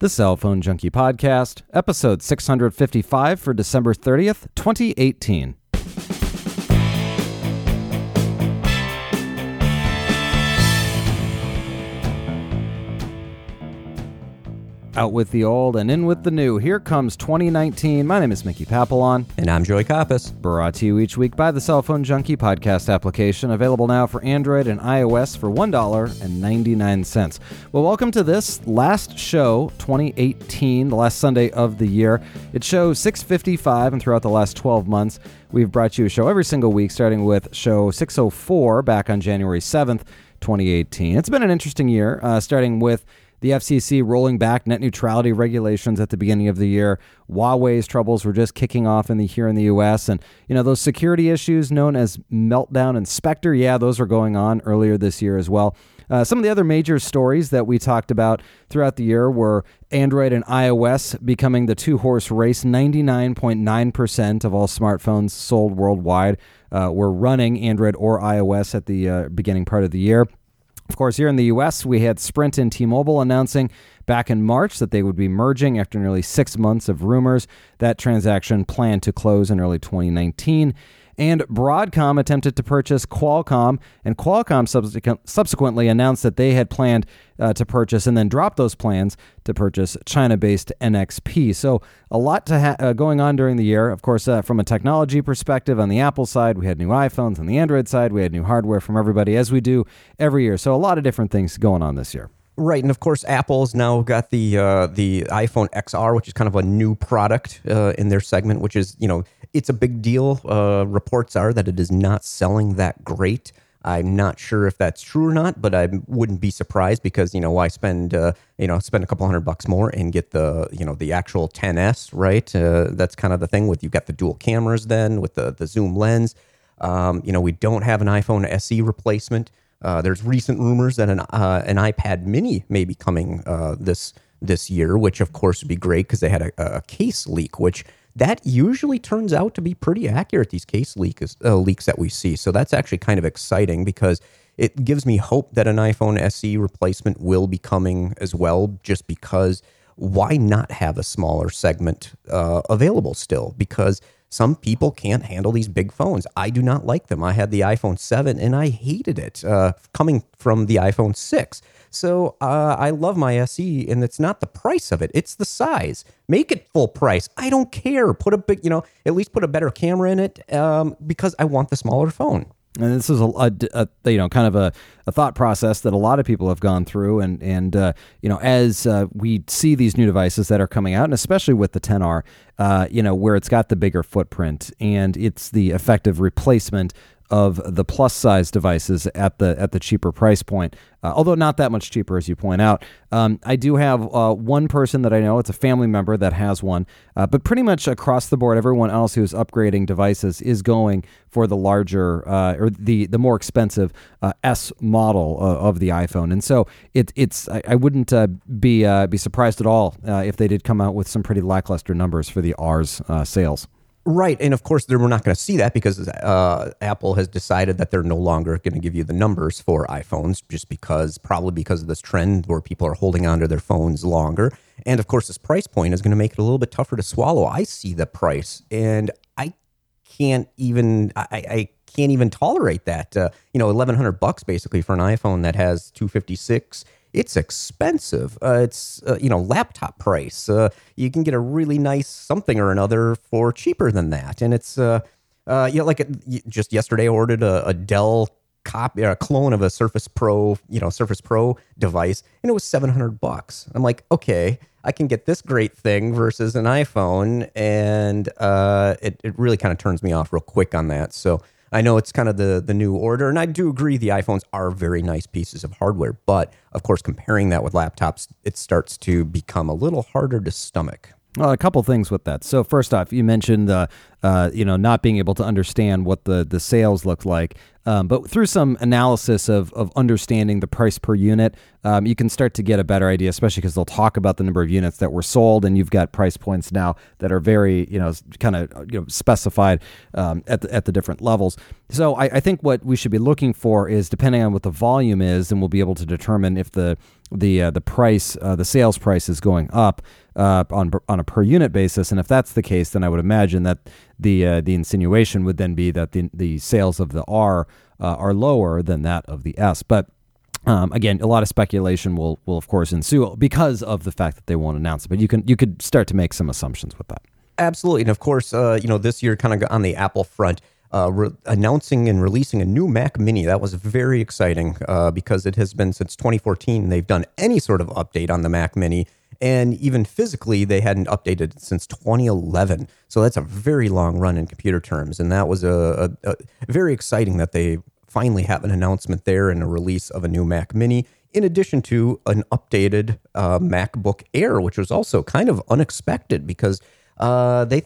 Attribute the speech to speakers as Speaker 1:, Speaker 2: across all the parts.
Speaker 1: The Cell Phone Junkie Podcast, episode 655 for December 30th, 2018. Out with the old and in with the new. Here comes 2019. My name is Mickey Papillon.
Speaker 2: And I'm Joey Koppas.
Speaker 1: Brought to you each week by the Cell Phone Junkie podcast application, available now for Android and iOS for $1.99. Well, welcome to this last show, 2018, the last Sunday of the year. It's show 655, and throughout the last 12 months, we've brought you a show every single week, starting with show 604 back on January 7th, 2018. It's been an interesting year, uh, starting with the FCC rolling back net neutrality regulations at the beginning of the year. Huawei's troubles were just kicking off in the here in the US and you know those security issues known as Meltdown and Spectre, yeah, those were going on earlier this year as well. Uh, some of the other major stories that we talked about throughout the year were Android and iOS becoming the two horse race. 99.9% of all smartphones sold worldwide uh, were running Android or iOS at the uh, beginning part of the year. Of course, here in the US, we had Sprint and T Mobile announcing back in March that they would be merging after nearly six months of rumors. That transaction planned to close in early 2019 and Broadcom attempted to purchase Qualcomm, and Qualcomm subsequently announced that they had planned uh, to purchase and then dropped those plans to purchase China-based NXP. So a lot to ha- uh, going on during the year. Of course, uh, from a technology perspective, on the Apple side, we had new iPhones. On the Android side, we had new hardware from everybody, as we do every year. So a lot of different things going on this year.
Speaker 2: Right, and of course, Apple's now got the uh, the iPhone XR, which is kind of a new product uh, in their segment, which is you know it's a big deal. Uh, reports are that it is not selling that great. I'm not sure if that's true or not, but I wouldn't be surprised because you know why spend uh, you know spend a couple hundred bucks more and get the you know the actual 10s right? Uh, that's kind of the thing with you've got the dual cameras then with the the zoom lens. Um, you know we don't have an iPhone SE replacement. Uh, there's recent rumors that an uh, an iPad Mini may be coming uh, this this year, which of course would be great because they had a, a, case leak, which that usually turns out to be pretty accurate. These case leaks uh, leaks that we see, so that's actually kind of exciting because it gives me hope that an iPhone SE replacement will be coming as well. Just because why not have a smaller segment uh, available still? Because some people can't handle these big phones. I do not like them. I had the iPhone 7 and I hated it uh, coming from the iPhone 6. So uh, I love my SE, and it's not the price of it; it's the size. Make it full price. I don't care. Put a big, you know, at least put a better camera in it um, because I want the smaller phone.
Speaker 1: And this is a, a, a, you know kind of a, a thought process that a lot of people have gone through, and and uh, you know as uh, we see these new devices that are coming out, and especially with the 10R, uh, you know where it's got the bigger footprint and it's the effective replacement of the plus size devices at the at the cheaper price point, uh, although not that much cheaper as you point out. Um, I do have uh, one person that I know; it's a family member that has one, uh, but pretty much across the board, everyone else who's upgrading devices is going for the larger uh, or the the more expensive uh, S model uh, of the iPhone, and so it, it's I, I wouldn't be be surprised at all if they did come out with some pretty lackluster numbers for the R's sales.
Speaker 2: Right. And of course, we're not going to see that because uh, Apple has decided that they're no longer going to give you the numbers for iPhones just because, probably because of this trend where people are holding onto their phones longer. And of course, this price point is going to make it a little bit tougher to swallow. I see the price and I can't even, I, I can't even tolerate that. Uh, you know, 1100 bucks basically for an iPhone that has 256 it's expensive. Uh, it's uh, you know laptop price. Uh, you can get a really nice something or another for cheaper than that, and it's uh, uh you know like a, just yesterday I ordered a, a Dell copy a clone of a Surface Pro you know Surface Pro device, and it was seven hundred bucks. I'm like, okay, I can get this great thing versus an iPhone, and uh, it it really kind of turns me off real quick on that. So. I know it's kind of the the new order, and I do agree the iPhones are very nice pieces of hardware. But of course, comparing that with laptops, it starts to become a little harder to stomach.
Speaker 1: Well, a couple things with that. So first off, you mentioned the uh, you know not being able to understand what the the sales looked like, um, but through some analysis of of understanding the price per unit, um, you can start to get a better idea. Especially because they'll talk about the number of units that were sold, and you've got price points now that are very you know kind of you know specified um, at the, at the different levels. So I, I think what we should be looking for is depending on what the volume is, and we'll be able to determine if the the uh, the price uh, the sales price is going up uh, on on a per unit basis, and if that's the case, then I would imagine that the uh, the insinuation would then be that the the sales of the R uh, are lower than that of the S. But um, again, a lot of speculation will will of course ensue because of the fact that they won't announce it. But you can you could start to make some assumptions with that.
Speaker 2: Absolutely, and of course, uh, you know this year kind of on the Apple front. Uh, re- announcing and releasing a new Mac Mini. That was very exciting uh, because it has been since 2014 they've done any sort of update on the Mac Mini. And even physically, they hadn't updated since 2011. So that's a very long run in computer terms. And that was a, a, a very exciting that they finally have an announcement there and a release of a new Mac Mini, in addition to an updated uh, MacBook Air, which was also kind of unexpected because uh, they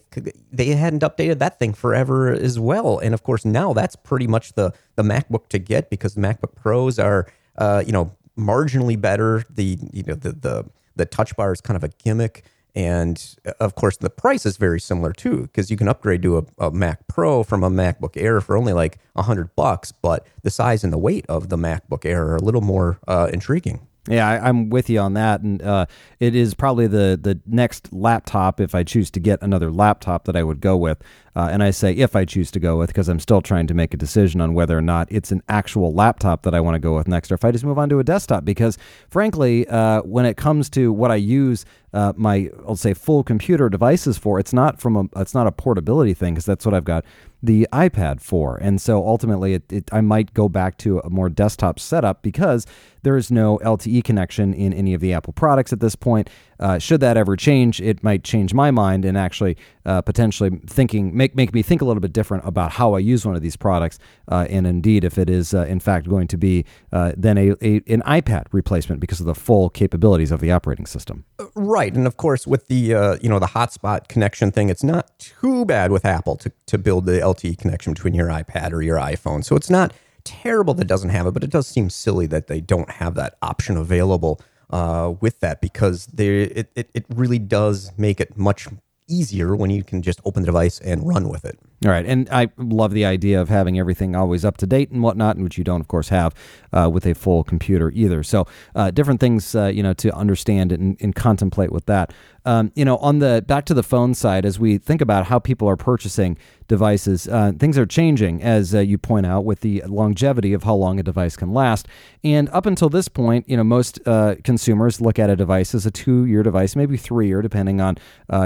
Speaker 2: they hadn't updated that thing forever as well. And of course, now that's pretty much the the MacBook to get because the MacBook Pros are uh, you know marginally better. The you know the the the touch bar is kind of a gimmick. And uh, of course, the price is very similar too, because you can upgrade to a, a, Mac Pro from a MacBook Air for only like a hundred bucks. But the size and the weight of the MacBook Air are a little more uh, intriguing.
Speaker 1: Yeah, I, am with you on that, and uh, it is probably the the next laptop if I choose to get another laptop that I would go with. Uh, and I say if I choose to go with because I'm still trying to make a decision on whether or not it's an actual laptop that I want to go with next, or if I just move on to a desktop. Because frankly, uh, when it comes to what I use uh, my I'll say full computer devices for, it's not from a it's not a portability thing because that's what I've got the iPad for. And so ultimately, it, it, I might go back to a more desktop setup because there is no LTE connection in any of the Apple products at this point. Uh, should that ever change, it might change my mind and actually uh, potentially thinking make make me think a little bit different about how I use one of these products. Uh, and indeed, if it is uh, in fact going to be uh, then a, a, an iPad replacement because of the full capabilities of the operating system.
Speaker 2: Uh, right, and of course with the you know the hotspot connection thing, it's not too bad with Apple to to build the LTE connection between your iPad or your iPhone. So it's not terrible that doesn't have it, but it does seem silly that they don't have that option available uh, with that because it, it, it really does make it much easier when you can just open the device and run with it.
Speaker 1: All right, and I love the idea of having everything always up to date and whatnot, which you don't, of course, have uh, with a full computer either. So, uh, different things, uh, you know, to understand and, and contemplate with that. Um, you know, on the back to the phone side, as we think about how people are purchasing devices, uh, things are changing, as uh, you point out, with the longevity of how long a device can last. And up until this point, you know, most uh, consumers look at a device as a two-year device, maybe three-year, depending on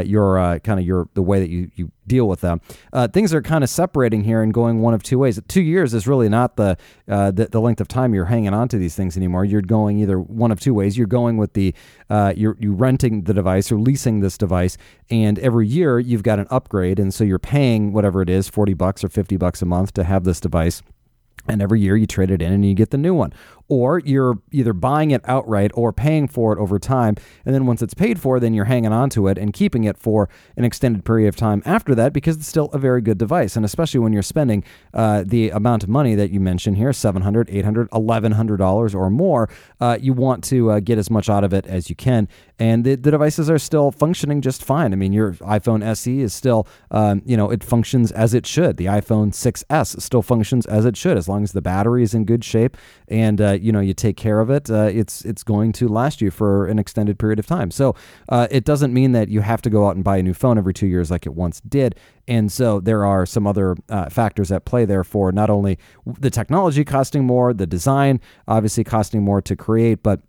Speaker 1: your kind of your the way that you you deal with them. Uh, things are kind of separating here and going one of two ways. Two years is really not the, uh, the, the length of time you're hanging on to these things anymore. You're going either one of two ways. You're going with the uh, you're you renting the device or leasing this device, and every year you've got an upgrade, and so you're paying whatever it is, forty bucks or fifty bucks a month to have this device and every year you trade it in and you get the new one or you're either buying it outright or paying for it over time. And then once it's paid for, then you're hanging on to it and keeping it for an extended period of time after that because it's still a very good device. And especially when you're spending uh, the amount of money that you mentioned here $700, $800, $1,100 or more, uh, you want to uh, get as much out of it as you can. And the, the devices are still functioning just fine. I mean, your iPhone SE is still, um, you know, it functions as it should. The iPhone 6S still functions as it should as long as the battery is in good shape and uh, you know you take care of it, uh, it's it's going to last you for an extended period of time. So uh, it doesn't mean that you have to go out and buy a new phone every two years like it once did. And so there are some other uh, factors at play there for not only the technology costing more, the design obviously costing more to create, but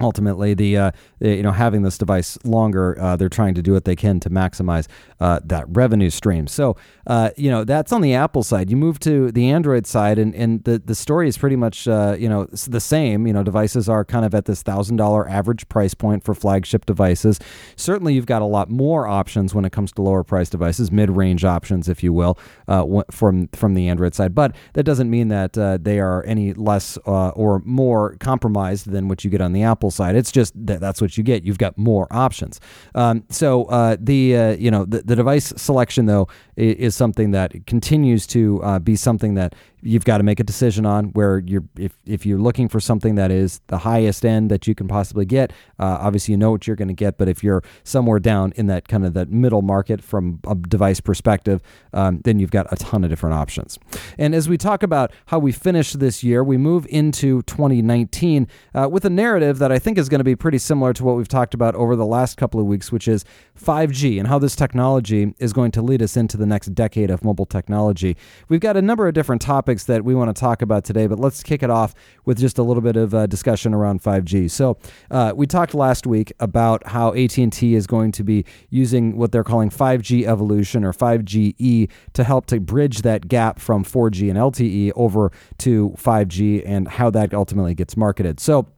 Speaker 1: ultimately the, uh, you know having this device longer uh, they're trying to do what they can to maximize uh, that revenue stream. So uh, you know that's on the apple side. You move to the android side and, and the, the story is pretty much uh, you know the same. You know devices are kind of at this thousand dollar average price point for flagship devices. Certainly you've got a lot more options when it comes to lower price devices mid-range options if you will uh, from from the android side. But that doesn't mean that they are any less or more compromised than what you get on the apple Apple side. It's just that that's what you get. You've got more options. Um, so uh, the uh, you know the, the device selection though is, something that continues to uh, be something that you've got to make a decision on where you're if, if you're looking for something that is the highest end that you can possibly get uh, obviously you know what you're going to get but if you're somewhere down in that kind of that middle market from a device perspective um, then you've got a ton of different options. And as we talk about how we finish this year we move into 2019 uh, with a narrative that i think is going to be pretty similar to what we've talked about over the last couple of weeks which is 5g and how this technology is going to lead us into the next decade of mobile technology we've got a number of different topics that we want to talk about today, but let's kick it off with just a little bit of uh, discussion around 5G. So uh, we talked last week about how AT&T is going to be using what they're calling 5G evolution or 5GE to help to bridge that gap from 4G and LTE over to 5G and how that ultimately gets marketed. So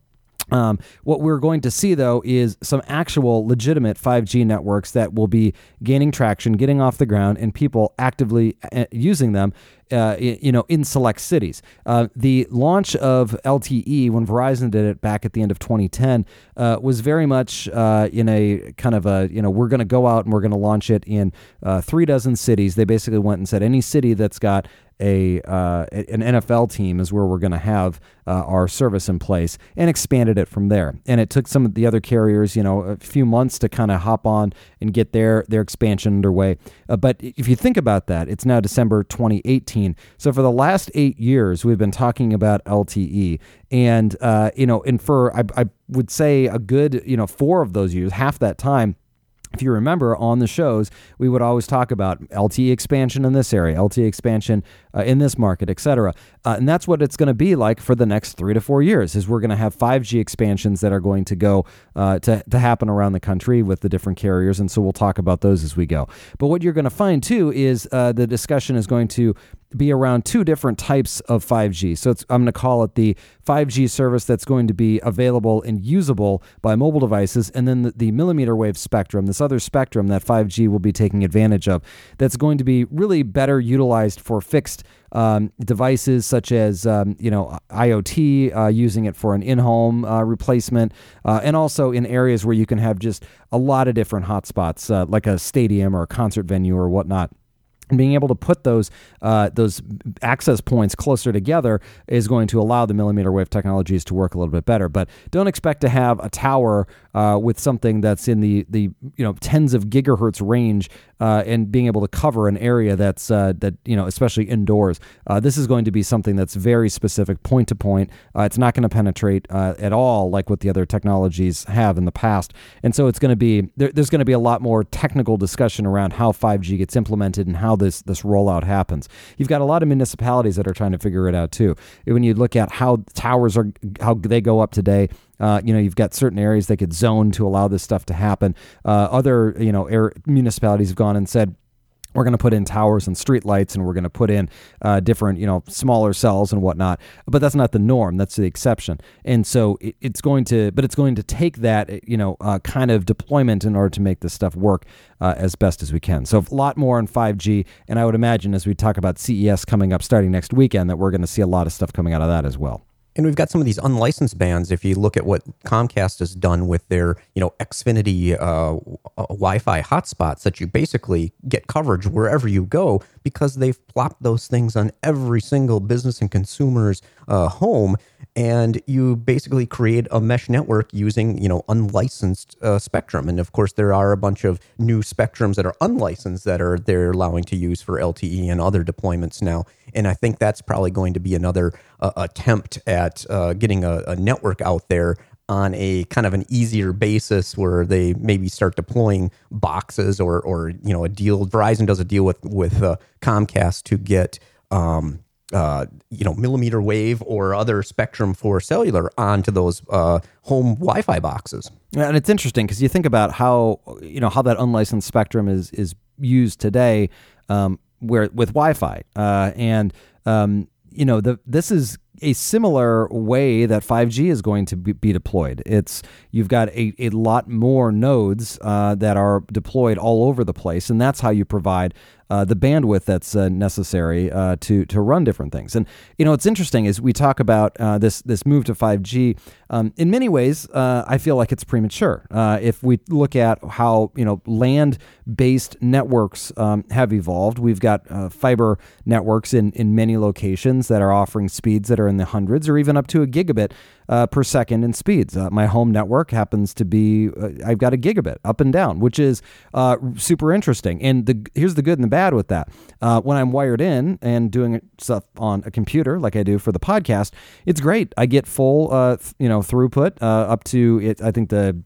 Speaker 1: um, what we're going to see, though, is some actual legitimate 5G networks that will be gaining traction, getting off the ground, and people actively uh, using them. Uh, you know, in select cities. Uh, the launch of LTE, when Verizon did it back at the end of 2010, uh, was very much uh, in a kind of a, you know, we're going to go out and we're going to launch it in uh, three dozen cities. They basically went and said any city that's got a uh, an NFL team is where we're going to have uh, our service in place, and expanded it from there. And it took some of the other carriers, you know, a few months to kind of hop on and get their their expansion underway. Uh, but if you think about that, it's now December 2018. So for the last eight years, we've been talking about LTE, and uh, you know, and for I, I would say a good you know four of those years, half that time if you remember on the shows, we would always talk about LTE expansion in this area, LTE expansion uh, in this market, et cetera. Uh, and that's what it's going to be like for the next three to four years. Is we're going to have 5G expansions that are going to go uh, to to happen around the country with the different carriers, and so we'll talk about those as we go. But what you're going to find too is uh, the discussion is going to be around two different types of 5G. So I'm going to call it the 5G service that's going to be available and usable by mobile devices, and then the, the, millimeter wave spectrum, this other spectrum that 5G will be taking advantage of, that's going to be really better utilized for fixed um, devices such as um, you know IoT, uh, using it for an in-home uh, replacement, uh, and also in areas where you can have just a lot of different hotspots, uh, like a stadium or a concert venue or whatnot and being able to put those uh, those access points closer together is going to allow the millimeter wave technologies to work a little bit better. But don't expect to have a tower uh, with something that's in the the you know tens of gigahertz range uh, and being able to cover an area that's uh, that you know especially indoors. Uh, this is going to be something that's very specific, point to point. Uh, it's not going to penetrate at all like what the other technologies have in the past, and so it's going to be there, there's going to be a lot more technical discussion around how 5G gets implemented and how how this this rollout happens. You've got a lot of municipalities that are trying to figure it out too. When you look at how towers are how they go up today, uh, you know, you've got certain areas that get zoned to allow this stuff to happen. Uh, other, you know, air, municipalities have gone and said, we're going to put in towers and street lights and we're going to put in uh, different you know smaller cells and whatnot but that's not the norm that's the exception. And so it, it's going to but it's going to take that you know uh, kind of deployment in order to make this stuff work uh, as best as we can. So a lot more on 5g and i would imagine as we talk about ces coming up starting next weekend that we're going to see a lot of stuff coming out of that as well
Speaker 2: and we've got some of these unlicensed bands. If you look at what Comcast has done with their, you know, Xfinity uh, uh, Wi-Fi hotspots, that you basically get coverage wherever you go because they've plopped those things on every single business and consumer's uh, home, and you basically create a mesh network using, you know, unlicensed uh, spectrum. And of course, there are a bunch of new spectrums that are unlicensed that are they're allowing to use for LTE and other deployments now. And I think that's probably going to be another uh, attempt at uh, getting a, a network out there on a kind of an easier basis where they maybe start deploying boxes or or you know a deal Verizon does a deal with with uh, Comcast to get um, uh, you know millimeter wave or other spectrum for cellular onto those uh, home Wi-Fi boxes.
Speaker 1: Yeah, and it's interesting because you think about how you know how that unlicensed spectrum is is used today, um, where with Wi-Fi uh, and um, you know the this is a similar way that 5G is going to be, deployed. It's you've got a, a lot more nodes uh, that are deployed all over the place, and that's how you provide uh, the bandwidth that's uh, necessary uh, to to run different things. And you know, what's interesting is we talk about uh, this this move to 5G. Um, in many ways, uh, I feel like it's premature. Uh, if we look at how you know land based networks um, have evolved, we've got fiber networks in in many locations that are offering speeds that are in the hundreds or even up to a gigabit uh, per second in speeds. Uh, my home network happens to be uh, I've got a gigabit up and down, which is uh, super interesting. And the here's the good and the bad with that. Uh, when I'm wired in and doing stuff on a computer like I do for the podcast, it's great. I get full uh, you know throughput up to it. I think the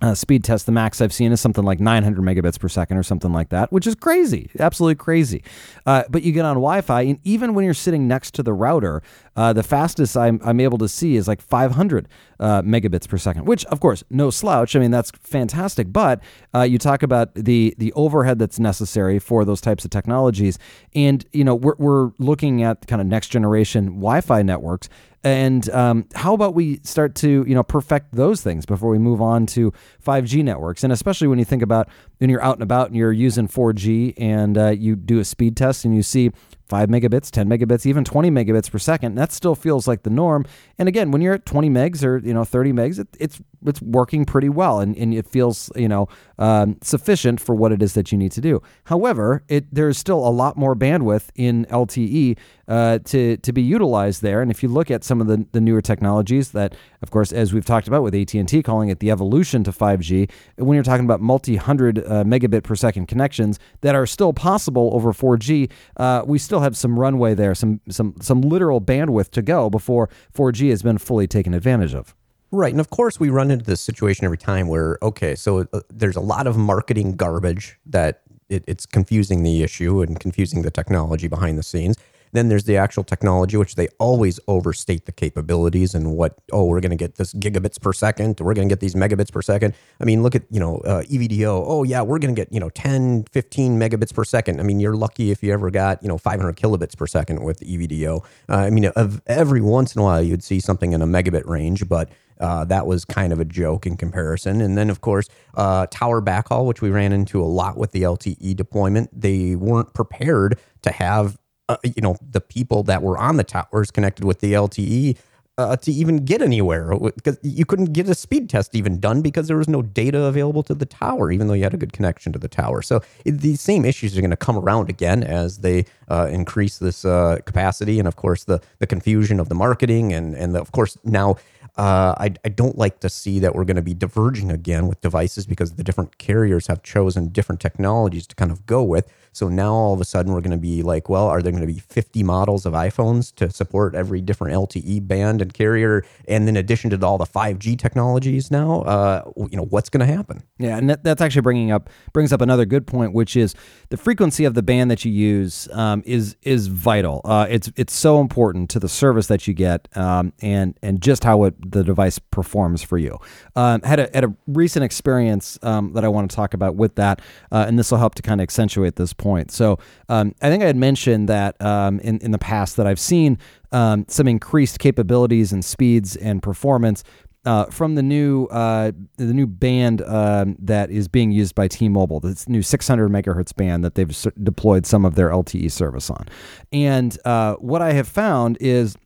Speaker 1: uh, speed test, the max I've seen is something like 900 megabits per second or something like that, which is crazy, absolutely crazy. Uh, but you get on Wi Fi, and even when you're sitting next to the router, uh, the fastest I'm, I'm able to see is like 500 uh, megabits per second, which, of course, no slouch. I mean, that's fantastic. But uh, you talk about the, the overhead that's necessary for those types of technologies. And, you know, we're, we're looking at kind of next generation Wi Fi networks and um, how about we start to you know perfect those things before we move on to 5G networks? And especially when you think about when you're out and about and you're using 4G and uh, you do a speed test and you see 5 megabits, 10 megabits, even 20 megabits per second. That still feels like the norm. And again, when you're at 20 megs or you know 30 megs, it, it's it's working pretty well, and, and it feels you know um, sufficient for what it is that you need to do. However, it there's still a lot more bandwidth in LTE uh, to to be utilized there. And if you look at some of the, the newer technologies that, of course, as we've talked about with AT and T calling it the evolution to 5G, when you're talking about multi hundred uh, megabit per second connections that are still possible over 4G, uh, we still have some runway there, some some some literal bandwidth to go before 4G has been fully taken advantage of.
Speaker 2: Right. And of course, we run into this situation every time where, okay, so uh, there's a lot of marketing garbage that it, it's confusing the issue and confusing the technology behind the scenes. Then there's the actual technology, which they always overstate the capabilities and what, oh, we're going to get this gigabits per second, we're going to get these megabits per second. I mean, look at, you know, uh, EVDO. Oh, yeah, we're going to get, you know, 10, 15 megabits per second. I mean, you're lucky if you ever got, you know, 500 kilobits per second with EVDO. Uh, I mean, of every once in a while, you'd see something in a megabit range, but uh, that was kind of a joke in comparison. And then, of course, uh, tower backhaul, which we ran into a lot with the LTE deployment. They weren't prepared to have uh, you know the people that were on the towers connected with the LTE uh, to even get anywhere because you couldn't get a speed test even done because there was no data available to the tower, even though you had a good connection to the tower. So it, these same issues are going to come around again as they uh, increase this uh, capacity, and of course the the confusion of the marketing, and and the, of course now uh, I, I don't like to see that we're going to be diverging again with devices because the different carriers have chosen different technologies to kind of go with. So now all of a sudden we're going to be like, well, are there going to be 50 models of iPhones to support every different LTE band and carrier? And in addition to all the 5G technologies now, uh, you know, what's going to happen?
Speaker 1: Yeah, and that, that's actually bringing up brings up another good point, which is the frequency of the band that you use um, is is vital. Uh, it's it's so important to the service that you get um, and and just how it the device performs for you. Um, had a had a recent experience um, that I want to talk about with that, uh, and this will help to kind of accentuate this point. So um, I think I had mentioned that um, in in the past that I've seen um, some increased capabilities and speeds and performance uh, from the new uh, the new band um, that is being used by T-Mobile, this new 600 megahertz band that they've deployed some of their LTE service on. And uh, what I have found is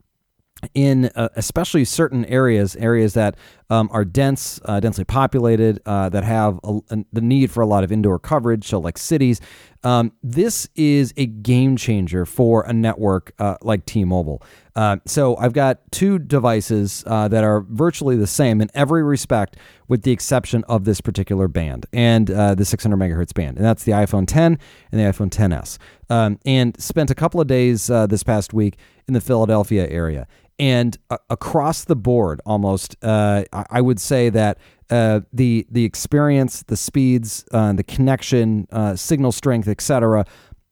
Speaker 1: in uh, especially certain areas, areas that um, are dense, uh, densely populated, uh, that have a, a, the need for a lot of indoor coverage, so like cities. Um, this is a game changer for a network uh, like T-Mobile. Uh, so I've got two devices uh, that are virtually the same in every respect, with the exception of this particular band and the 600 megahertz band, and that's the iPhone 10 and the iPhone 10s. Um, and spent a couple of days this past week in the Philadelphia area and uh, across the board, almost, uh, I would say that uh, the the experience, the speeds, uh, the connection, uh, signal strength, etc.,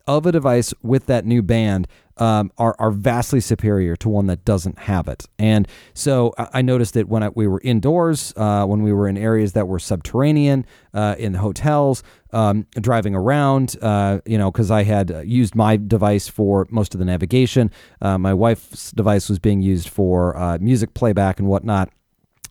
Speaker 1: of a device with that new band um, are, are vastly superior to one that doesn't have it. And so I noticed that when I, we were indoors, uh, when we were in areas that were subterranean, uh, in the hotels, um, driving around, uh, you know, because I had used my device for most of the navigation. Uh, my wife's device was being used for uh, music playback and whatnot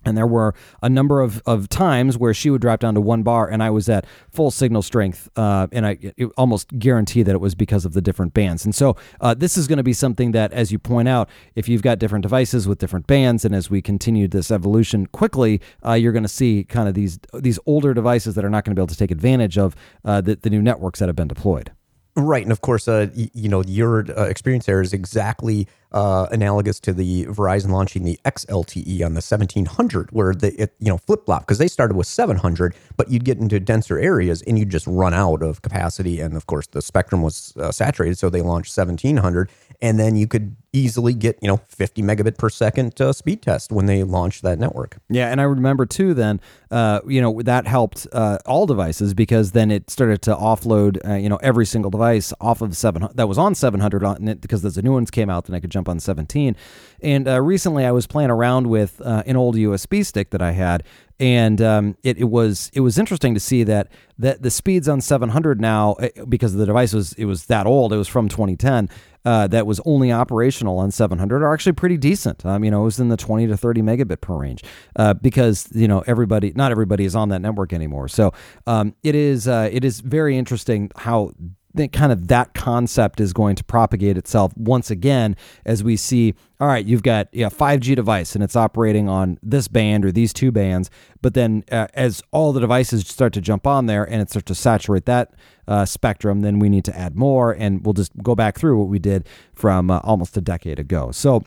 Speaker 1: And there were a number of, of times where she would drop down to one bar and I was at full signal strength. Uh, and I it almost guarantee that it was because of the different bands. And so uh, this is going to be something that, as you point out, if you've got different devices with different bands, and as we continue this evolution quickly, uh, you're going to see kind of these these older devices that are not going to be able to take advantage of uh, the, the new networks that have been deployed.
Speaker 2: Right, and of course, uh, you know your uh, experience there is exactly uh, analogous to the Verizon launching the XLTE on the 1700, where the it, you know flip flop because they started with 700, but you'd get into denser areas and you'd just run out of capacity, and of course the spectrum was uh, saturated, so they launched 1700, and then you could easily get you know 50 megabit per second uh, speed test when they launched that network.
Speaker 1: Yeah, and I remember too. Then, uh, you know, that helped uh, all devices because then it started to offload, uh, you know, every single device off of seven that was on seven hundred on it because as the new ones came out, then I could jump on seventeen. And uh, recently, I was playing around with uh, an old USB stick that I had, and um, it, it was it was interesting to see that that the speeds on 700 now eh, because the device was it was that old it was from 2010 uh, that was only operational on 700 are actually pretty decent. Um, you know it was in the 20 to 30 megabit per range uh, because you know everybody not everybody is on that network anymore. So um, it is uh, it is very interesting how think kind of that concept is going to propagate itself once again as we see all right you've got yeah 5g device and it's operating on this band or these two bands but then uh, as all the devices start to jump on there and it starts to saturate that uh, spectrum then we need to add more and we'll just go back through what we did from uh, almost a decade ago. So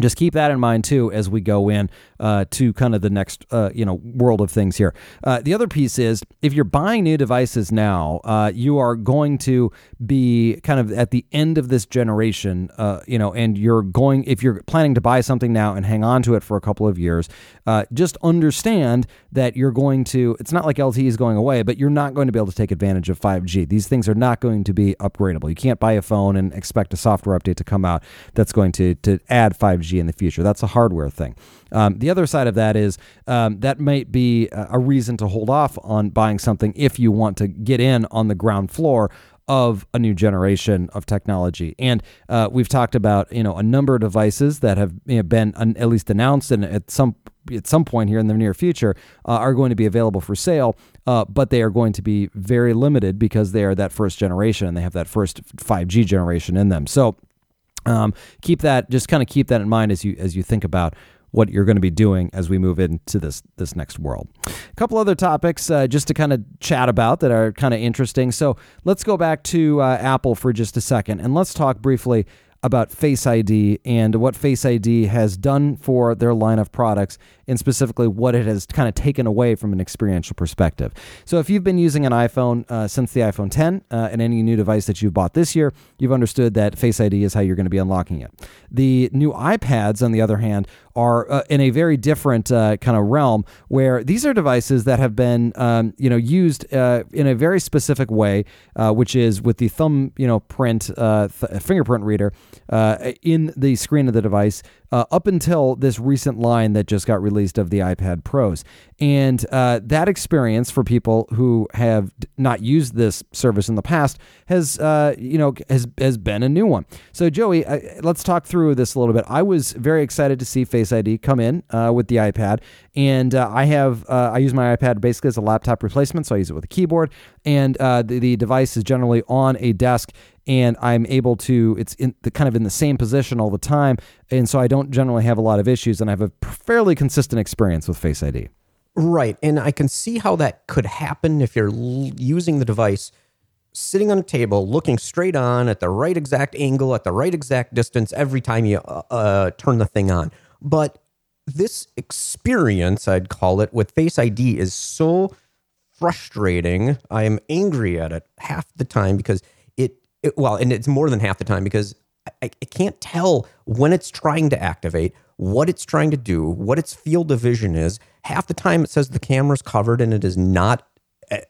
Speaker 1: just keep that in mind too as we go in uh, to kind of the next uh, you know world of things here. Uh, the other piece is if you're buying new devices now, uh, you are going to be kind of at the end of this generation, uh, you know, and you're going if you're planning to buy something now and hang on to it for a couple of years, uh, just understand that you're going to. It's not like LTE is going away, but you're not going to be able to take advantage of 5G. These things are not going to be upgradable. You can't buy a phone and expect a software update to come out that's going to to add 5G in the future. That's a hardware thing. Um, the other side of that is um, that might be a reason to hold off on buying something if you want to get in on the ground floor of a new generation of technology. And uh, we've talked about you know a number of devices that have you know, been at least announced and at some at some point here in the near future uh, are going to be available for sale. Uh, but they are going to be very limited because they are that first generation and they have that first 5G generation in them. So um, keep that just kind of keep that in mind as you as you think about what you're going to be doing as we move into this this next world. A couple other topics uh, just to kind of chat about that are kind of interesting. So let's go back to uh, Apple for just a second and let's talk briefly about Face ID and what Face ID has done for their line of products and specifically what it has kind of taken away from an experiential perspective. So, if you've been using an iPhone uh, since the iPhone 10 uh, and any new device that you've bought this year, you've understood that Face ID is how you're going to be unlocking it. The new iPads, on the other hand, are uh, in a very different uh, kind of realm where these are devices that have been, um, you know, used uh, in a very specific way, uh, which is with the thumb, you know, print th- fingerprint reader in the screen of the device uh, up until this recent line that just got released of the iPad Pros. And uh, that experience for people who have not used this service in the past has, uh, you know, has has been a new one. So Joey, let's talk through this a little bit. I was very excited to see Face ID come in uh, with the iPad, and uh, I have uh, I use my iPad basically as a laptop replacement, so I use it with a keyboard, and the, the device is generally on a desk and I'm able to it's in the kind of in the same position all the time and so I don't generally have a lot of issues and I have a fairly consistent experience with Face ID.
Speaker 2: Right, and I can see how that could happen if you're l- using the device sitting on a table looking straight on at the right exact angle at the right exact distance every time you uh, uh, turn the thing on. But this experience, I'd call it, with Face ID is so frustrating. I am angry at it half the time because it, well, and it's more than half the time because I, I can't tell when it's trying to activate, what it's trying to do, what its field of vision is. Half the time it says the camera's covered and it is not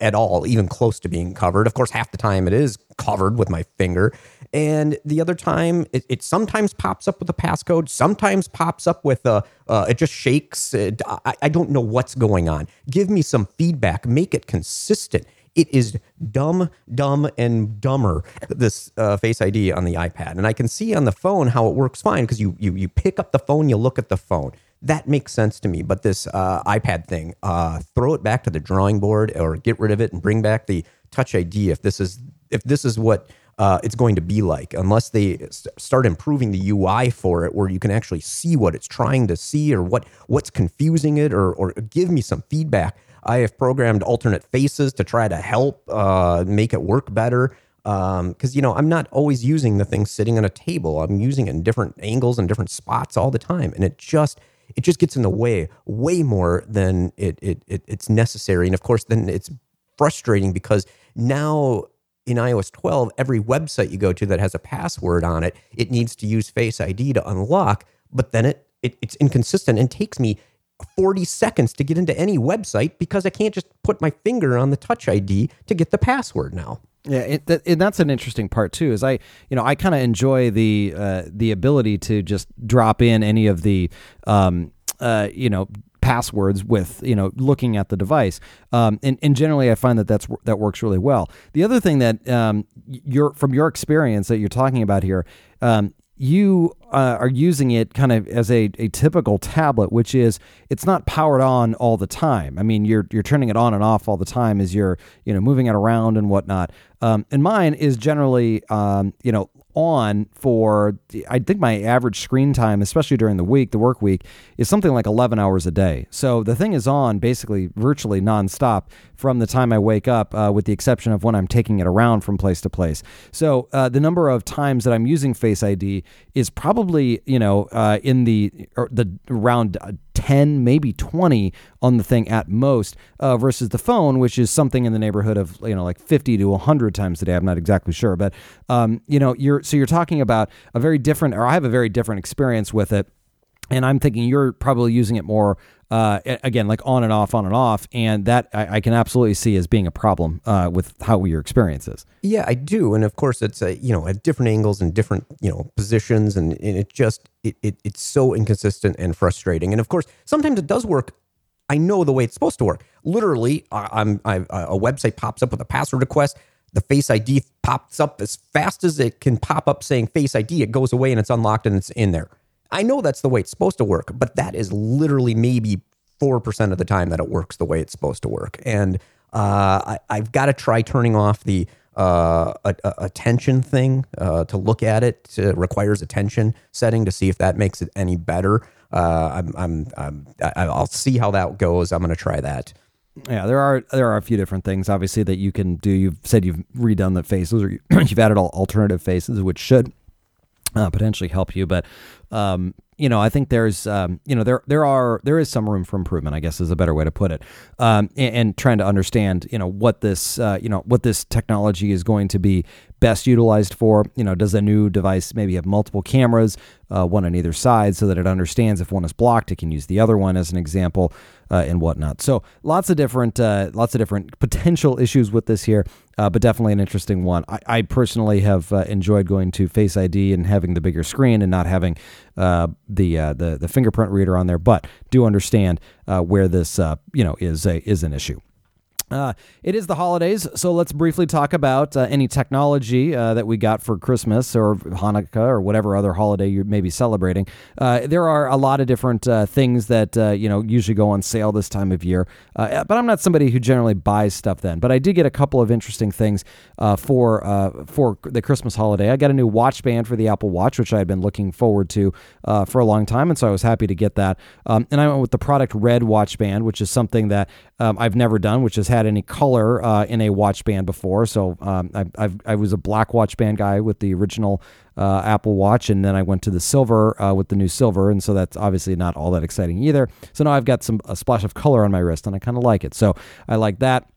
Speaker 2: at all even close to being covered. Of course, half the time it is covered with my finger. And the other time, it, it sometimes pops up with a passcode, sometimes pops up with a, uh, it just shakes. It, I, I don't know what's going on. Give me some feedback, make it consistent. It is dumb, dumb, and dumber. This uh, Face ID on the iPad, and I can see on the phone how it works fine because you you you pick up the phone, you look at the phone. that makes sense to me. But this uh, iPad thing, uh, throw it back to the drawing board or get rid of it and bring back the Touch ID if this is if this is what uh, it's going to be like, unless they start improving the UI for it, where you can actually see what it's trying to see or what what's confusing it, or or give me some feedback. I have programmed alternate faces to try to help uh, make it work better because um, you know I'm not always using the thing sitting on a table. I'm using it in different angles and different spots all the time, and it just it just gets in the way way more than it, it, it it's necessary. And of course, then it's frustrating because now in iOS 12, every website you go to that has a password on it, it needs to use Face ID to unlock, but then it, it it's inconsistent and takes me 40 seconds to get into any website because I can't just put my finger on the touch ID to get the password now.
Speaker 1: Yeah, it, and that's an interesting part too. Is I, you know, I kind of enjoy the uh, the ability to just drop in any of the, um, uh, you know, passwords with you know looking at the device um, and, and generally i find that that's that works really well the other thing that um, you're from your experience that you're talking about here um, you uh, are using it kind of as a, a typical tablet, which is it's not powered on all the time. I mean, you're you're turning it on and off all the time as you're you know moving it around and whatnot. Um, and mine is generally um, you know on for I think my average screen time, especially during the week, the work week, is something like 11 hours a day. So the thing is on basically virtually nonstop from the time I wake up, uh, with the exception of when I'm taking it around from place to place. So uh, the number of times that I'm using Face ID is probably you know uh, in the the around 10, maybe 20 on the thing at most, uh, versus the phone, which is something in the neighborhood of you know like 50 to 100 times a day. I'm not exactly sure, but um, you know you're so you're talking about a very different, or I have a very different experience with it and I'm thinking you're probably using it more uh, again, like on and off, on and off, and that I, I can absolutely see as being a problem uh, with how your experience is.
Speaker 2: Yeah, I do, and of course, it's a, you know at different angles and different you know positions, and, and it just it, it it's so inconsistent and frustrating. And of course, sometimes it does work. I know the way it's supposed to work. Literally, I'm I, a website pops up with a password request. The Face ID pops up as fast as it can pop up saying Face ID. It goes away and it's unlocked and it's in there. I know that's the way it's supposed to work, but that is literally maybe 4% of the time that it works the way it's supposed to work. And uh, I, have got to try turning off the uh, a, a attention thing uh, to look at it. it. requires attention setting to see if that makes it any better. Uh, I'm, I'm, I'm, I'll see how that goes. I'm going to try that.
Speaker 1: Yeah, there are there are a few different things obviously that you can do. You've said you've redone the faces or you've added all alternative faces, which should uh, potentially help you. But um, you know, I think there's, um, you know, there there are there is some room for improvement. I guess is a better way to put it. Um, and, and, trying to understand, you know, what this, uh, you know, what this technology is going to be best utilized for. You know, does a new device maybe have multiple cameras, uh, one on either side, so that it understands if one is blocked, it can use the other one as an example, uh, and whatnot. So lots of different, uh, lots of different potential issues with this here, uh, but definitely an interesting one. I, I personally have uh, enjoyed going to Face ID and having the bigger screen and not having uh, the the the fingerprint reader on there, but do understand where this you know is a is an issue. Uh, it is the holidays, so let's briefly talk about uh, any technology uh, that we got for Christmas or Hanukkah or whatever other holiday you may be celebrating. Uh, there are a lot of different uh, things that uh, you know usually go on sale this time of year, but I'm not somebody who generally buys stuff then. But I did get a couple of interesting things for for the Christmas holiday. I got a new watch band for the Apple Watch, which I had been looking forward to for a long time, and so I was happy to get that. Um, and I went with the product Red Watch Band, which is something that um, I've never done, which has had any color uh, in a watch band before. So um, I, I've, i was a black watch band guy with the original uh, Apple Watch, and then I went to the silver uh, with the new silver, and so that's obviously not all that exciting either. So now I've got some a splash of color on my wrist, and I kind of like it. So I like that.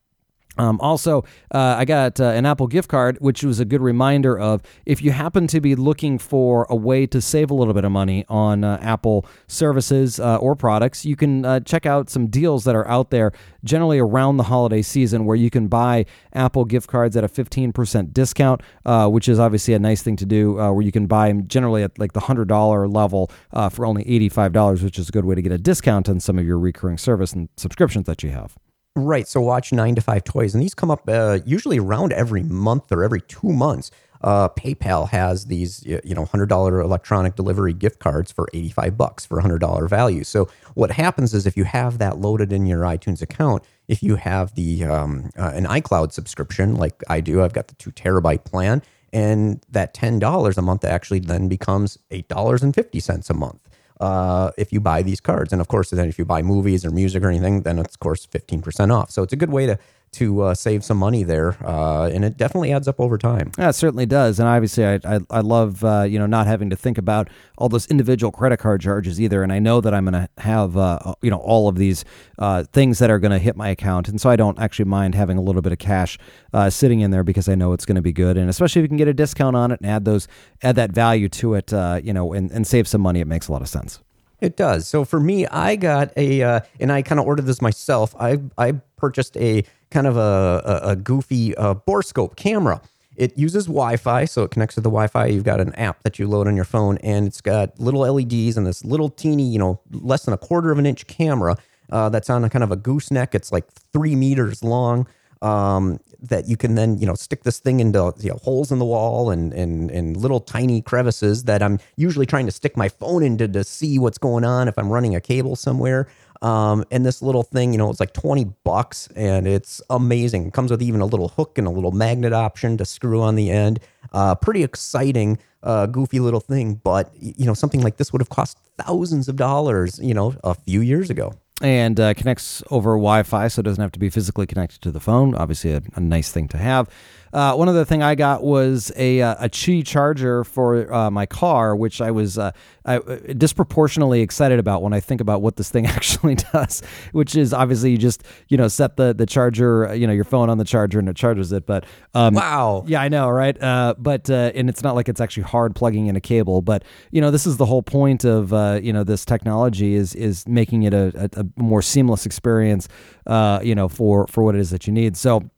Speaker 1: Um, also, uh, I got uh, an Apple gift card, which was a good reminder of if you happen to be looking for a way to save a little bit of money on uh, Apple services uh, or products, you can uh, check out some deals that are out there generally around the holiday season where you can buy Apple gift cards at a 15% discount, uh, which is obviously a nice thing to do, where you can buy them generally at like the $100 level for only $85, which is a good way to get a discount on some of your recurring service and subscriptions that you have.
Speaker 2: Right. So watch nine to five toys, and these come up uh, usually around every month or every two months. Uh, PayPal has these, you know, hundred dollar electronic delivery gift cards for eighty five bucks for hundred dollar value. So what happens is if you have that loaded in your iTunes account, if you have the um, uh, an iCloud subscription like I do, I've got the two terabyte plan, and that ten dollars a month actually then becomes eight dollars and fifty cents a month uh, if you buy these cards. And of course, then if you buy movies or music or anything, then it's of course 15% off. So it's a good way to to uh, save some money there, uh, and it definitely adds up over time.
Speaker 1: Yeah, it certainly does, and obviously, I I, I love uh, you know not having to think about all those individual credit card charges either, and I know that I'm going to have uh, you know all of these uh, things that are going to hit my account, and so I don't actually mind having a little bit of cash uh, sitting in there because I know it's going to be good, and especially if you can get a discount on it and add those add that value to it, uh, you know, and, and save some money, it makes a lot of sense.
Speaker 2: It does. So for me, I got a, uh, and I kind of ordered this myself. I I purchased a kind of a a, a goofy uh, borescope camera. It uses Wi-Fi, so it connects to the Wi-Fi. You've got an app that you load on your phone, and it's got little LEDs and this little teeny, you know, less than a quarter of an inch camera uh, that's on a kind of a gooseneck. It's like three meters long. Um, that you can then you know stick this thing into you know, holes in the wall and, and and little tiny crevices that I'm usually trying to stick my phone into to see what's going on if I'm running a cable somewhere. Um, and this little thing, you know, it's like 20 bucks and it's amazing. It comes with even a little hook and a little magnet option to screw on the end. Uh, pretty exciting, uh, goofy little thing, but you know, something like this would have cost thousands of dollars, you know, a few years ago
Speaker 1: and uh, connects over Wi-Fi, so it doesn't have to be physically connected to the phone. Obviously, a, a nice thing to have. Uh, one other thing I got was a uh, a Qi charger for uh, my car, which I was uh, I, uh, disproportionately excited about when I think about what this thing actually does. Which is obviously you just you know set the the charger you know your phone on the charger and it charges it. But um,
Speaker 2: wow,
Speaker 1: yeah, I know, right? Uh, but and it's not like it's actually hard plugging in a cable. But you know this is the whole point of you know this technology is is making it a, a, a more seamless experience. you know for for what it is that you need. So.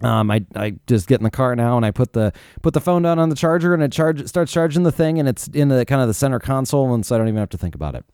Speaker 1: Um, I, I just get in the car now and I put the put the phone down on the charger and it charge starts charging the thing and it's in the kind of the center console and so I don't even have to think about it.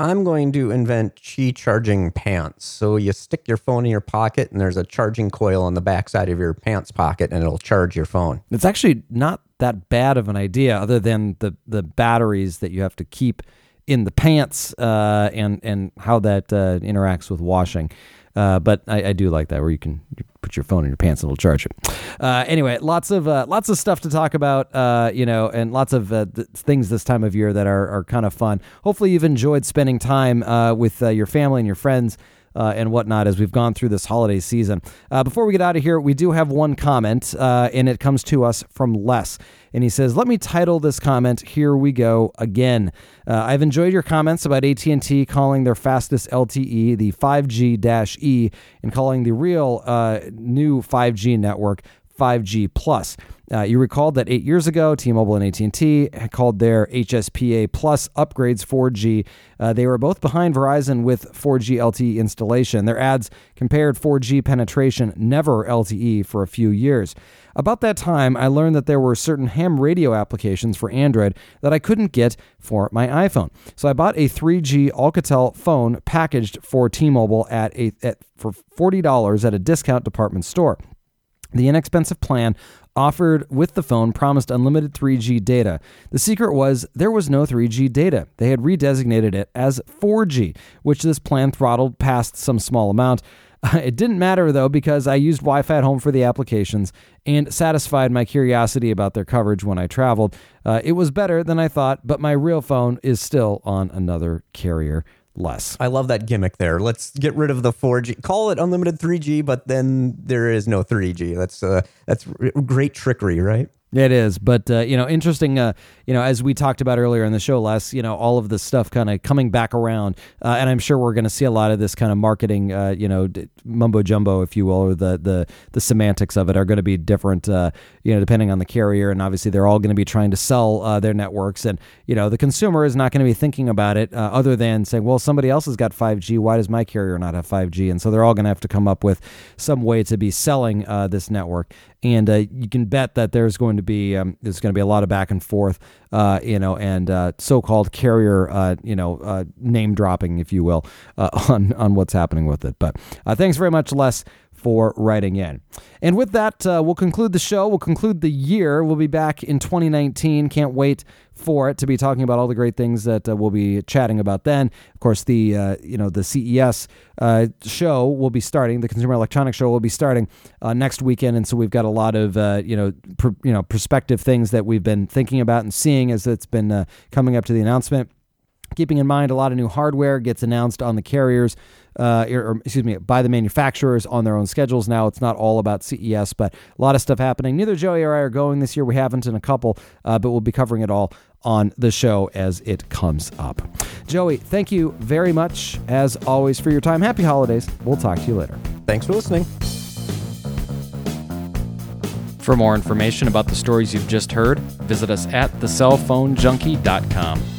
Speaker 2: I'm going to invent Qi charging pants. So you stick your phone in your pocket and there's a charging coil on the backside of your pants pocket and it'll charge your phone.
Speaker 1: It's actually not that bad of an idea other than the the batteries that you have to keep in the pants uh, and and how that uh, interacts with washing. Uh, but I, I, do like that where you can put your phone in your pants and it'll charge it. Uh, anyway, lots of uh, lots of stuff to talk about, uh, you know, and lots of uh, th- things this time of year that are, are kind of fun. Hopefully, you've enjoyed spending time with your family and your friends. And whatnot as we've gone through this holiday season. before we get out of here, we do have one comment, and it comes to us from Les. And he says, "Let me title this comment. Here we go again. Uh, I've enjoyed your comments about AT&T calling their fastest LTE the 5G-E and calling the real uh, new 5G network 5G Plus. Uh, you recalled that eight years ago, T-Mobile and AT&T called their HSPA Plus upgrades 4G. Uh, they were both behind Verizon with 4G LTE installation. Their ads compared 4G penetration, never LTE, for a few years. About that time, I learned that there were certain ham radio applications for Android that I couldn't get for my iPhone. So I bought a 3G Alcatel phone packaged for T-Mobile at a at, for $40 at a discount department store. The inexpensive plan offered with the phone promised unlimited 3G data. The secret was there was no 3G data. They had redesignated it as 4G, which this plan throttled past some small amount. It didn't matter though because I used Wi Fi at home for the applications and satisfied my curiosity about their coverage when I traveled. Uh, it was better than I thought, but my real phone is still on another carrier Les.
Speaker 2: I love that gimmick there. Let's get rid of the 4G. Call it unlimited 3G, but then there is no 3G. That's uh, that's great trickery, right?
Speaker 1: It is, but uh, you know, interesting. Uh, you know, as we talked about earlier in the show, Les, you know, all of this stuff kind of coming back around, uh, and I'm sure we're going to see a lot of this kind of marketing, uh, you know, mumbo jumbo, if you will, or the the the semantics of it are going to be different, uh, you know, depending on the carrier, and obviously they're all going to be trying to sell uh, their networks, and you know, the consumer is not going to be thinking about it other than saying, well, somebody else has got 5G, why does my carrier not have 5G? And so they're all going to have to come up with some way to be selling this network and uh, you can bet that there's going to be um, there's going to be a lot of back and forth, uh, you know, and uh, so-called carrier, uh, you know, uh, name dropping, if you will, uh, on on what's happening with it. But thanks very much, Les for writing in. And with that, uh, we'll conclude the show. We'll conclude the year. We'll be back in 2019. Can't wait for it to be talking about all the great things that uh, we'll be chatting about then. Of course, the uh, you know the CES uh, show will be starting. The Consumer Electronics Show will be starting uh, next weekend, and so we've got a lot of uh, you know pr- you know prospective things that we've been thinking about and seeing as it's been coming up to the announcement keeping in mind a lot of new hardware gets announced on the carriers uh, or, or, excuse me, by the manufacturers on their own schedules now. It's not all about CES, but a lot of stuff happening. Neither Joey or I are going this year. We haven't in a couple, uh, but we'll be covering it all on the show as it comes up. Joey, thank you very much, as always, for your time. Happy holidays. We'll talk to you later.
Speaker 2: Thanks for listening.
Speaker 1: For more information about the stories you've just heard, visit us at thecellphonejunkie.com.